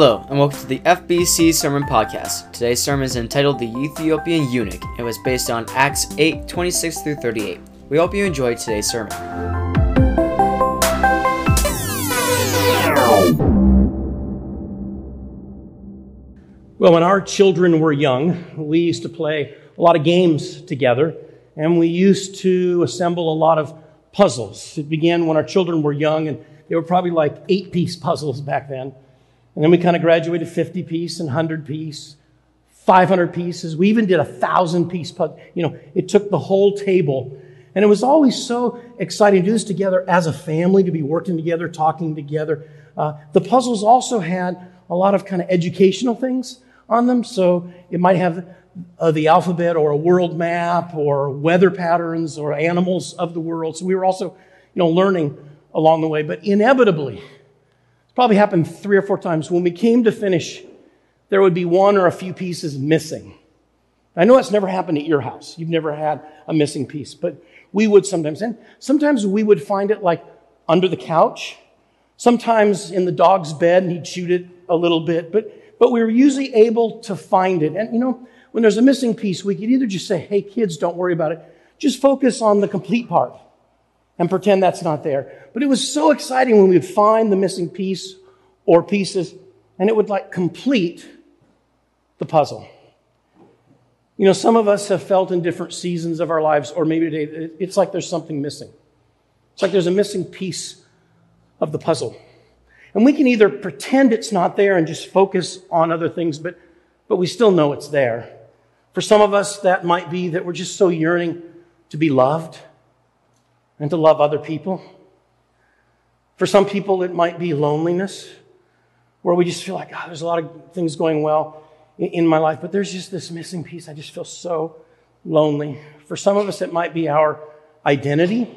Hello, and welcome to the FBC Sermon Podcast. Today's sermon is entitled The Ethiopian Eunuch. It was based on Acts 8 26 through 38. We hope you enjoyed today's sermon. Well, when our children were young, we used to play a lot of games together, and we used to assemble a lot of puzzles. It began when our children were young, and they were probably like eight piece puzzles back then. And then we kind of graduated 50 piece and 100 piece, 500 pieces. We even did a thousand piece puzzle. You know, it took the whole table. And it was always so exciting to do this together as a family, to be working together, talking together. Uh, the puzzles also had a lot of kind of educational things on them. So it might have uh, the alphabet or a world map or weather patterns or animals of the world. So we were also, you know, learning along the way. But inevitably, probably happened three or four times. When we came to finish, there would be one or a few pieces missing. I know that's never happened at your house. You've never had a missing piece, but we would sometimes. And sometimes we would find it like under the couch, sometimes in the dog's bed, and he'd shoot it a little bit, but, but we were usually able to find it. And you know, when there's a missing piece, we could either just say, hey, kids, don't worry about it. Just focus on the complete part and pretend that's not there. But it was so exciting when we would find the missing piece or pieces and it would like complete the puzzle. You know, some of us have felt in different seasons of our lives, or maybe today, it's like there's something missing. It's like there's a missing piece of the puzzle. And we can either pretend it's not there and just focus on other things, but, but we still know it's there. For some of us, that might be that we're just so yearning to be loved and to love other people. For some people, it might be loneliness, where we just feel like, oh, there's a lot of things going well in my life, but there's just this missing piece. I just feel so lonely. For some of us, it might be our identity,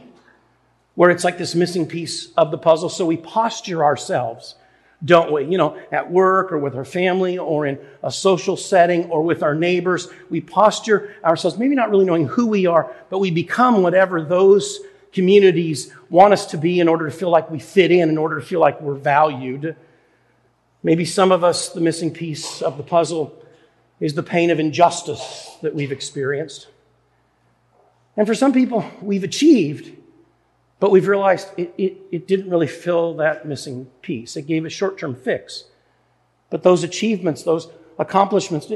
where it's like this missing piece of the puzzle. So we posture ourselves, don't we? You know, at work or with our family or in a social setting or with our neighbors. We posture ourselves, maybe not really knowing who we are, but we become whatever those communities want us to be in order to feel like we fit in, in order to feel like we're valued. Maybe some of us, the missing piece of the puzzle is the pain of injustice that we've experienced. And for some people, we've achieved, but we've realized it, it, it didn't really fill that missing piece. It gave a short term fix. But those achievements, those accomplishments,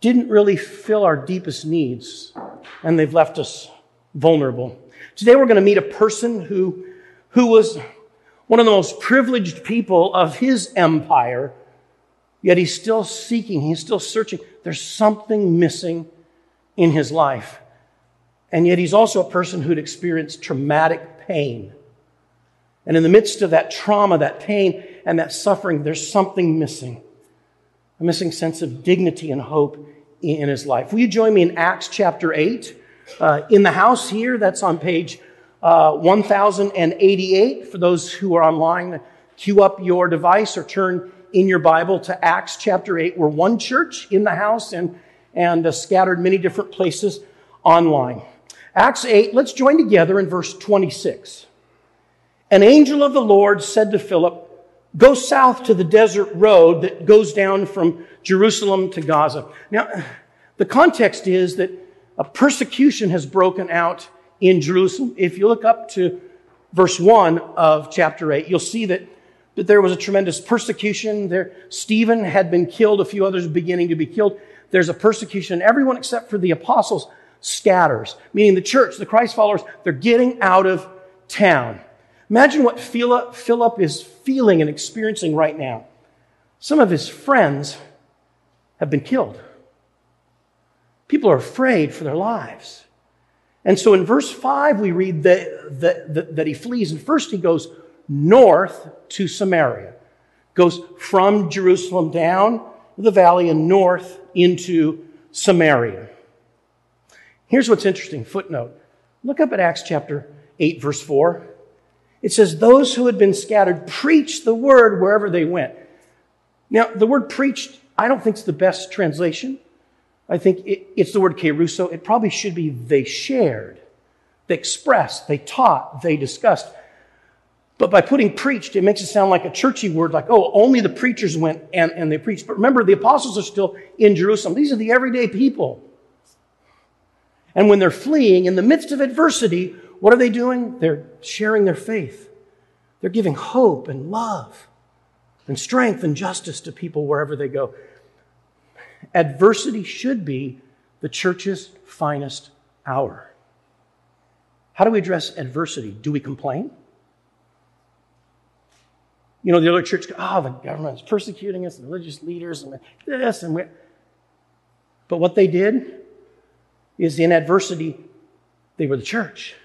didn't really fill our deepest needs, and they've left us vulnerable. Today we're going to meet a person who, who was one of the most privileged people of his empire, yet he's still seeking, he's still searching. There's something missing in his life. And yet he's also a person who'd experienced traumatic pain. And in the midst of that trauma, that pain, and that suffering, there's something missing. A missing sense of dignity and hope in his life. Will you join me in Acts chapter 8? Uh, in the house here, that's on page uh, 1088. For those who are online, cue up your device or turn in your Bible to Acts chapter 8. We're one church in the house and, and uh, scattered many different places online. Acts 8, let's join together in verse 26. An angel of the Lord said to Philip, Go south to the desert road that goes down from Jerusalem to Gaza. Now, the context is that a persecution has broken out in Jerusalem. If you look up to verse 1 of chapter 8, you'll see that, that there was a tremendous persecution there. Stephen had been killed, a few others beginning to be killed. There's a persecution. Everyone except for the apostles scatters, meaning the church, the Christ followers, they're getting out of town. Imagine what Philip is feeling and experiencing right now. Some of his friends have been killed. People are afraid for their lives. And so in verse 5, we read that, that, that, that he flees. And first he goes north to Samaria, goes from Jerusalem down the valley and north into Samaria. Here's what's interesting footnote. Look up at Acts chapter 8, verse 4. It says, Those who had been scattered preached the word wherever they went. Now, the word preached, I don't think is the best translation. I think it, it's the word kerusso. It probably should be they shared, they expressed, they taught, they discussed. But by putting preached, it makes it sound like a churchy word, like, oh, only the preachers went and, and they preached. But remember, the apostles are still in Jerusalem. These are the everyday people. And when they're fleeing in the midst of adversity, what are they doing? They're sharing their faith. They're giving hope and love and strength and justice to people wherever they go. Adversity should be the church's finest hour. How do we address adversity? Do we complain? You know, the other church, oh, the government's persecuting us, religious leaders, and this, and we. But what they did is in adversity, they were the church.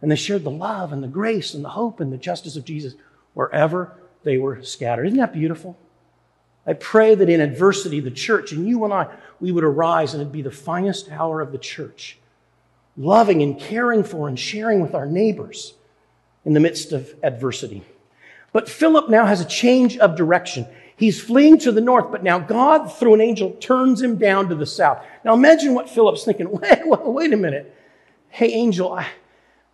And they shared the love and the grace and the hope and the justice of Jesus wherever they were scattered. Isn't that beautiful? I pray that in adversity, the church and you and I, we would arise and it'd be the finest hour of the church, loving and caring for and sharing with our neighbors in the midst of adversity. But Philip now has a change of direction. He's fleeing to the north, but now God, through an angel, turns him down to the south. Now imagine what Philip's thinking. Wait, wait, a minute. Hey, angel, I,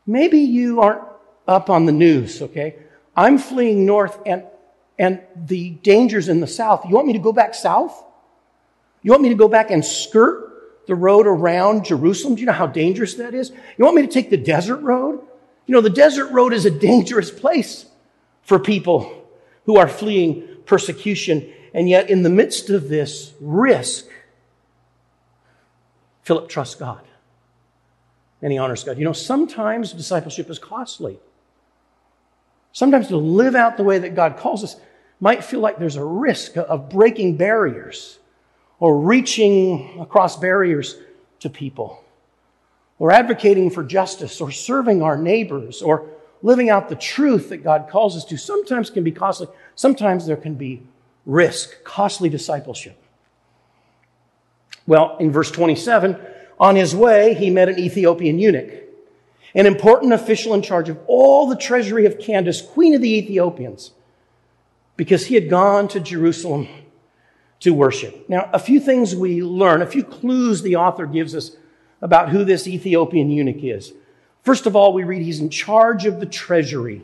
maybe you aren't up on the news, okay? I'm fleeing north and, and the danger's in the south. You want me to go back south? You want me to go back and skirt the road around Jerusalem? Do you know how dangerous that is? You want me to take the desert road? You know, the desert road is a dangerous place for people who are fleeing persecution. And yet, in the midst of this risk, Philip trusts God and he honors God. You know, sometimes discipleship is costly. Sometimes to live out the way that God calls us might feel like there's a risk of breaking barriers or reaching across barriers to people or advocating for justice or serving our neighbors or living out the truth that God calls us to sometimes can be costly. Sometimes there can be risk, costly discipleship. Well, in verse 27, on his way, he met an Ethiopian eunuch, an important official in charge of all the treasury of Candace, queen of the Ethiopians, because he had gone to Jerusalem to worship. Now, a few things we learn, a few clues the author gives us about who this Ethiopian eunuch is. First of all, we read he's in charge of the treasury.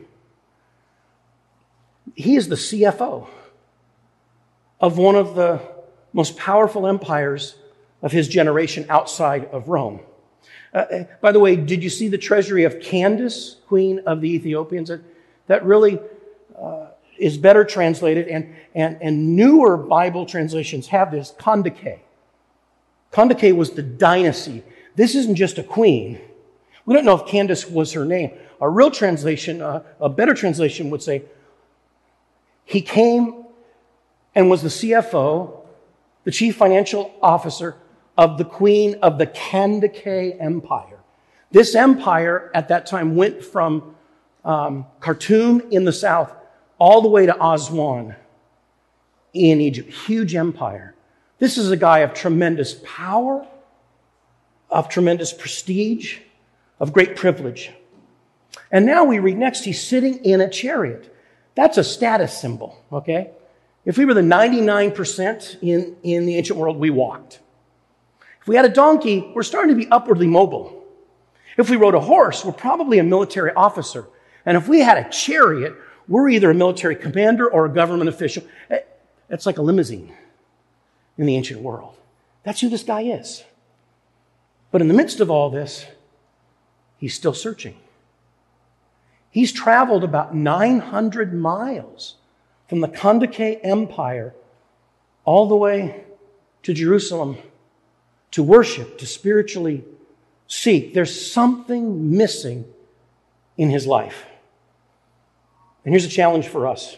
He is the CFO of one of the most powerful empires of his generation outside of Rome. Uh, uh, by the way, did you see the treasury of Candace, queen of the Ethiopians? That, that really uh, is better translated, and, and, and newer Bible translations have this Kandake. Kandake was the dynasty. This isn't just a queen. We don't know if Candace was her name. A real translation, uh, a better translation would say, he came and was the CFO, the chief financial officer of the queen of the Kandake Empire. This empire at that time went from um, Khartoum in the south all the way to Aswan in Egypt. Huge empire. This is a guy of tremendous power, of tremendous prestige, of great privilege. And now we read next, he's sitting in a chariot. That's a status symbol, okay? If we were the 99% in, in the ancient world, we walked. If we had a donkey, we're starting to be upwardly mobile. If we rode a horse, we're probably a military officer. And if we had a chariot, we're either a military commander or a government official. Eh, it's like a limousine in the ancient world. That's who this guy is. But in the midst of all this, he's still searching. He's traveled about 900 miles from the Kandake Empire all the way to Jerusalem to worship, to spiritually seek. There's something missing in his life. And here's a challenge for us.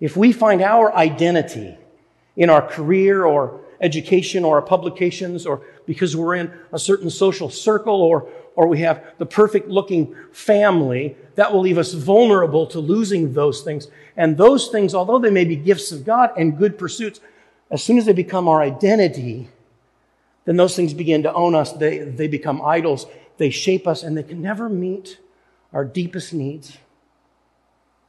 If we find our identity in our career or education or our publications or because we're in a certain social circle or, or we have the perfect looking family, that will leave us vulnerable to losing those things. And those things, although they may be gifts of God and good pursuits, as soon as they become our identity, then those things begin to own us. They, they become idols. They shape us and they can never meet our deepest needs.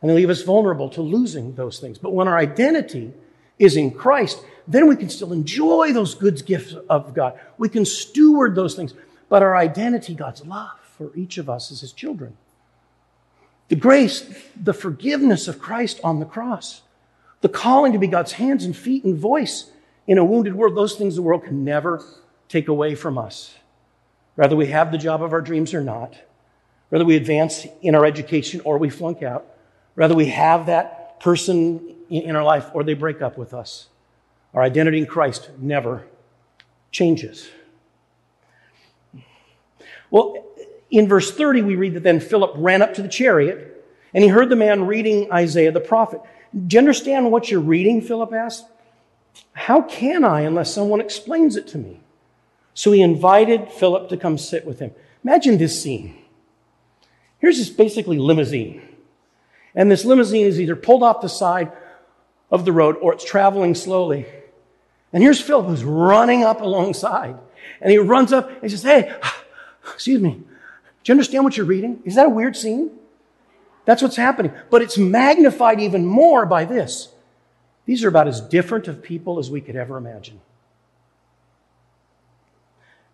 And they leave us vulnerable to losing those things. But when our identity is in Christ, then we can still enjoy those good gifts of God. We can steward those things. But our identity, God's love for each of us as His children. The grace, the forgiveness of Christ on the cross, the calling to be God's hands and feet and voice in a wounded world, those things the world can never take away from us. Whether we have the job of our dreams or not, whether we advance in our education or we flunk out, whether we have that person in our life or they break up with us, our identity in Christ never changes. Well, in verse 30, we read that then Philip ran up to the chariot and he heard the man reading Isaiah the prophet. Do you understand what you're reading? Philip asked. How can I unless someone explains it to me? So he invited Philip to come sit with him. Imagine this scene. Here's this basically limousine. And this limousine is either pulled off the side of the road or it's traveling slowly. And here's Philip who's running up alongside. And he runs up and he says, Hey, excuse me, do you understand what you're reading? Is that a weird scene? That's what's happening. But it's magnified even more by this. These are about as different of people as we could ever imagine.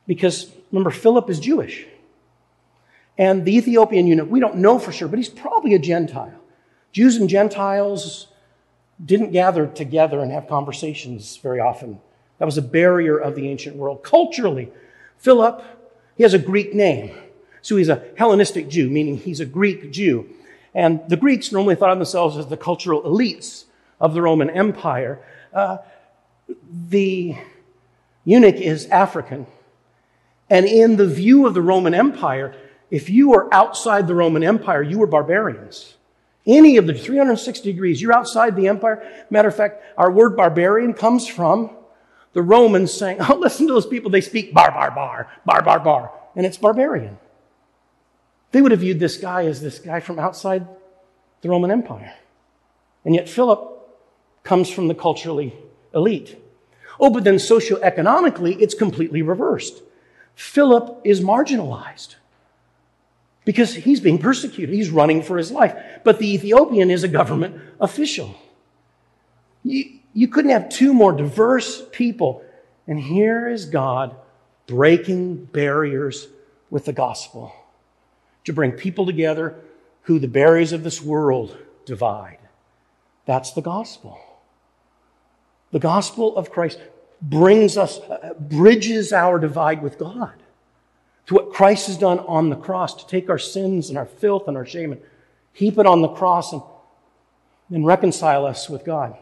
Because remember, Philip is Jewish. And the Ethiopian eunuch, we don't know for sure, but he's probably a Gentile. Jews and Gentiles didn't gather together and have conversations very often. That was a barrier of the ancient world. Culturally, Philip, he has a Greek name. So he's a Hellenistic Jew, meaning he's a Greek Jew. And the Greeks normally thought of themselves as the cultural elites of the Roman Empire. Uh, the eunuch is African. And in the view of the Roman Empire, if you were outside the Roman Empire, you were barbarians. Any of the 360 degrees, you're outside the empire. Matter of fact, our word barbarian comes from the Romans saying, oh, listen to those people, they speak bar, bar, bar, bar, bar, bar. And it's barbarian. They would have viewed this guy as this guy from outside the Roman Empire. And yet Philip comes from the culturally elite. Oh, but then socioeconomically, it's completely reversed. Philip is marginalized because he's being persecuted. He's running for his life. But the Ethiopian is a government official. You, you couldn't have two more diverse people. And here is God breaking barriers with the gospel to bring people together who the barriers of this world divide. That's the gospel. The gospel of Christ brings us, bridges our divide with God to what Christ has done on the cross to take our sins and our filth and our shame and heap it on the cross and, and reconcile us with God.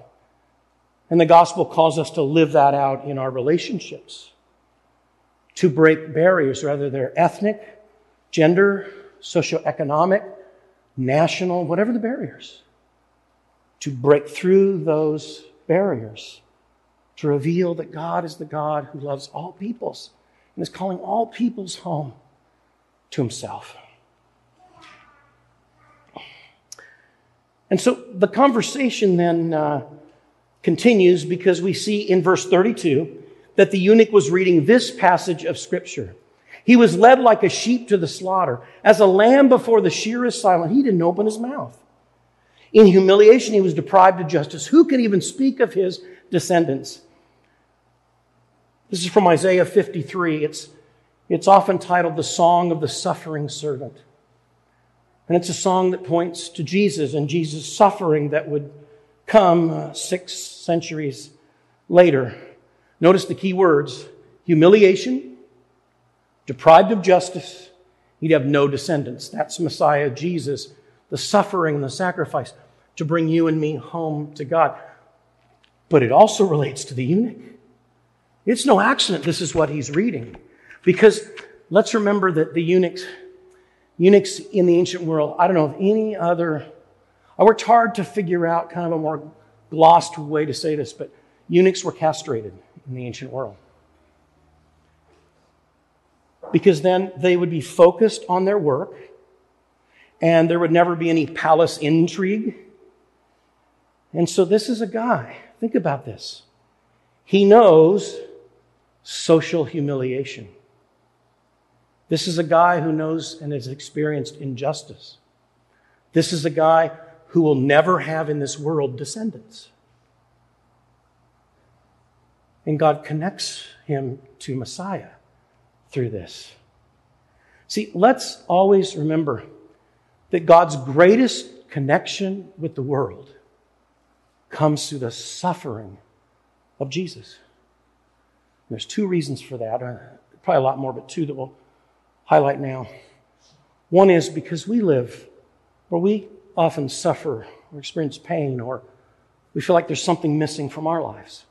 And the gospel calls us to live that out in our relationships, to break barriers, whether they're ethnic, gender, socioeconomic, national, whatever the barriers, to break through those barriers, to reveal that God is the God who loves all peoples and is calling all peoples home to himself. And so the conversation then uh, continues because we see in verse 32 that the eunuch was reading this passage of Scripture. He was led like a sheep to the slaughter. As a lamb before the shear is silent, he didn't open his mouth. In humiliation, he was deprived of justice. Who can even speak of his descendants? This is from Isaiah 53. It's, it's often titled the Song of the Suffering Servant. And it's a song that points to Jesus and Jesus' suffering that would come uh, six centuries later. Notice the key words humiliation, deprived of justice, he'd have no descendants. That's Messiah Jesus, the suffering and the sacrifice to bring you and me home to God. But it also relates to the eunuch. It's no accident this is what he's reading. Because let's remember that the eunuchs, eunuchs in the ancient world, I don't know of any other, I worked hard to figure out kind of a more glossed way to say this, but eunuchs were castrated in the ancient world because then they would be focused on their work and there would never be any palace intrigue. And so this is a guy, think about this. He knows social humiliation. This is a guy who knows and has experienced injustice. This is a guy who will never have in this world descendants. And God connects him to Messiah through this. See, let's always remember that God's greatest connection with the world comes through the suffering of Jesus. There's two reasons for that. Uh, probably a lot more, but two that we'll highlight now. One is because we live where we often suffer or experience pain or we feel like there's something missing from our lives.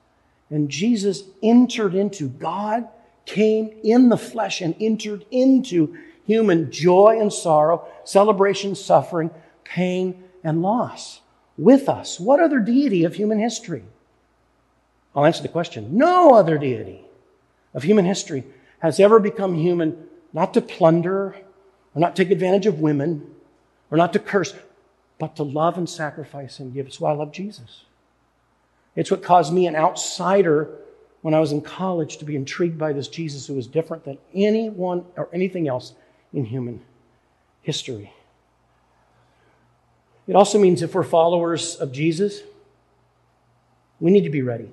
And Jesus entered into, God came in the flesh and entered into human joy and sorrow, celebration, suffering, pain, and loss with us. What other deity of human history? I'll answer the question. No other deity of human history has ever become human not to plunder or not take advantage of women or not to curse, but to love and sacrifice and give. It's why I love Jesus. It's what caused me, an outsider, when I was in college, to be intrigued by this Jesus who was different than anyone or anything else in human history. It also means if we're followers of Jesus, we need to be ready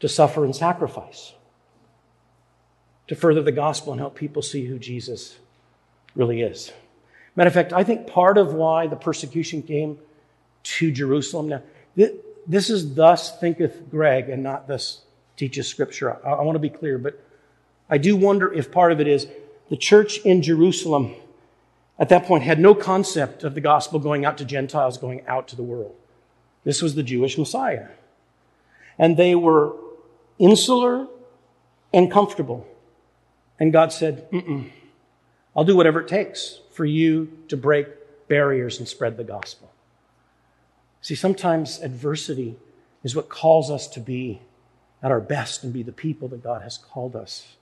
to suffer and sacrifice, to further the gospel and help people see who Jesus really is. Matter of fact, I think part of why the persecution came to Jerusalem now, this is thus thinketh Greg and not thus teaches Scripture. I, want to be clear, but I do wonder if part of it is the church in Jerusalem at that point had no concept of the gospel going out to Gentiles, going out to the world. This was the Jewish Messiah. And they were insular and comfortable. And God said, I'll do whatever it takes for you to break barriers and spread the gospel. See, sometimes adversity is what calls us to be at our best and be the people that God has called us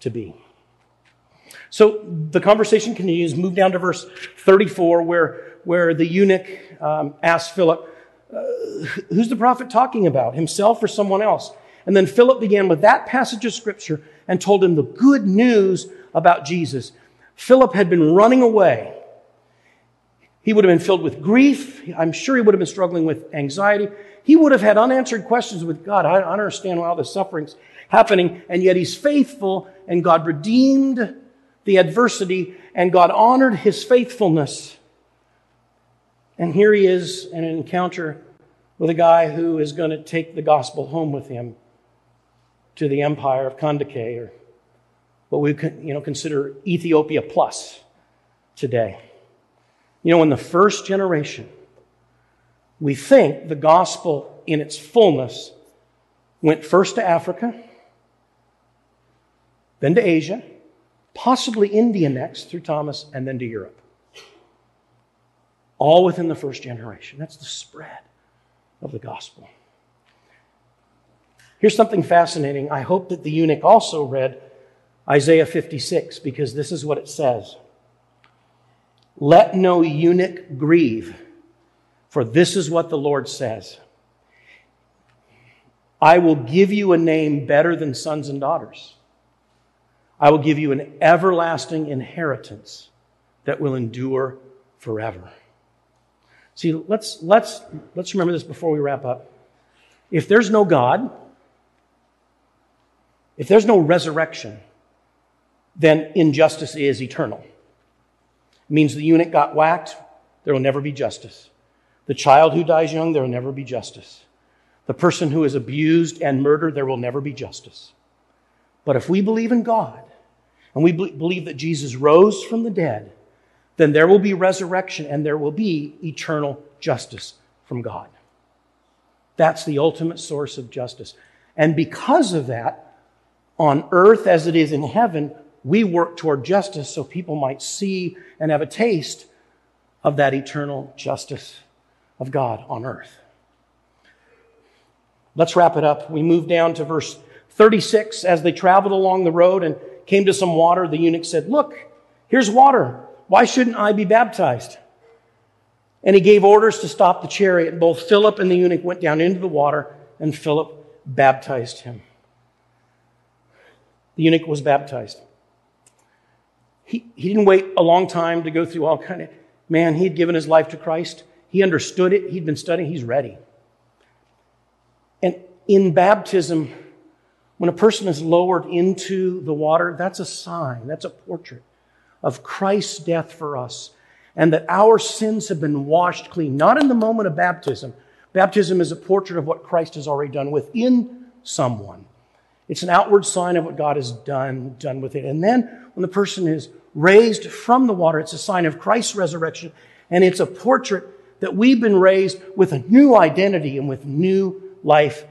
to be. So the conversation continues. Move down to verse 34, where, where the eunuch um, asks Philip, uh, Who's the prophet talking about, himself or someone else? And then Philip began with that passage of scripture and told him the good news about Jesus. Philip had been running away he would have been filled with grief. I'm sure he would have been struggling with anxiety. He would have had unanswered questions with God. I don't understand why all this suffering's happening. And yet he's faithful and God redeemed the adversity and God honored his faithfulness. And here he is in an encounter with a guy who is going to take the gospel home with him to the empire of Kandake or what we you know, consider Ethiopia plus today. You know, in the first generation, we think the gospel in its fullness went first to Africa, then to Asia, possibly India next through Thomas, and then to Europe. All within the first generation. That's the spread of the gospel. Here's something fascinating. I hope that the eunuch also read Isaiah 56 because this is what it says. Let no eunuch grieve, for this is what the Lord says I will give you a name better than sons and daughters. I will give you an everlasting inheritance that will endure forever. See, let's, let's, let's remember this before we wrap up. If there's no God, if there's no resurrection, then injustice is eternal It means the eunuch got whacked, there will never be justice. The child who dies young, there will never be justice. The person who is abused and murdered, there will never be justice. But if we believe in God and we believe that Jesus rose from the dead, then there will be resurrection and there will be eternal justice from God. That's the ultimate source of justice. And because of that, on earth as it is in heaven, we work toward justice so people might see and have a taste of that eternal justice of God on earth. Let's wrap it up. We move down to verse 36. As they traveled along the road and came to some water, the eunuch said, Look, here's water. Why shouldn't I be baptized? And he gave orders to stop the chariot. Both Philip and the eunuch went down into the water, and Philip baptized him. The eunuch was baptized. He, he didn't wait a long time to go through all kind of, man, he had given his life to Christ. He understood it. He'd been studying. He's ready. And in baptism, when a person is lowered into the water, that's a sign, that's a portrait of Christ's death for us and that our sins have been washed clean, not in the moment of baptism. Baptism is a portrait of what Christ has already done within someone. It's an outward sign of what God has done, done with it. And then when the person is raised from the water, it's a sign of Christ's resurrection, and it's a portrait that we've been raised with a new identity and with new life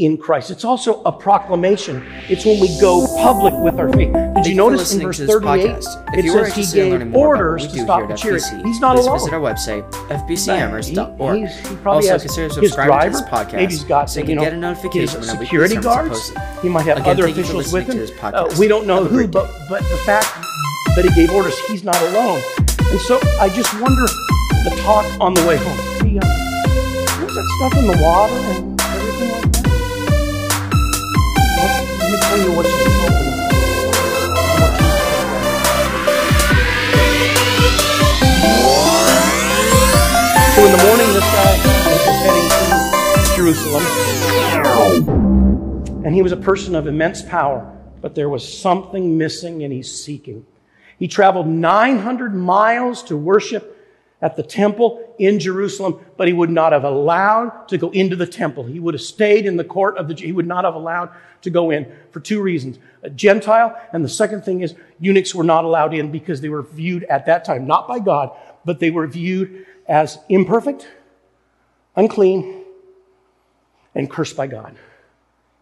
in Christ. It's also a proclamation. It's when we go public with our faith. Did you notice in verse 38? It says he gave orders to stop the chariot. He's not please alone. visit our website, fbcamherst.org. He, he probably also has consider his subscribing driver. to this podcast Maybe he's got so you can know, get a notification we security guards. He might have Again, other thank you for officials with him. Uh, we don't know Have who, but but the fact that he gave orders, he's not alone. And so I just wonder the talk on the way home. The, uh, was that stuff in the water Jerusalem. And he was a person of immense power, but there was something missing and he's seeking. He traveled 900 miles to worship at the temple in Jerusalem, but he would not have allowed to go into the temple. He would have stayed in the court of the, he would not have allowed to go in for two reasons. A Gentile, and the second thing is eunuchs were not allowed in because they were viewed at that time, not by God, but they were viewed as imperfect, unclean, and cursed by God.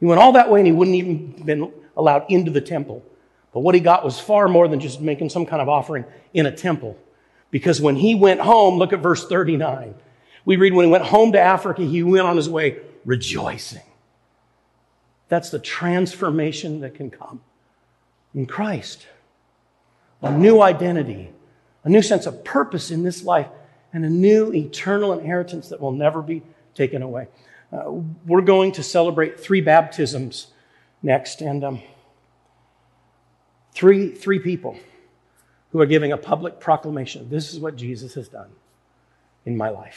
He went all that way and he wouldn't even been allowed into the temple. But what he got was far more than just making some kind of offering in a temple. Because when he went home, look at verse 39. We read when he went home to Africa, he went on his way rejoicing. That's the transformation that can come in Christ. A new identity, a new sense of purpose in this life, and a new eternal inheritance that will never be taken away. Uh, we're going to celebrate three baptisms next, and um, three, three people who are giving a public proclamation. This is what Jesus has done in my life.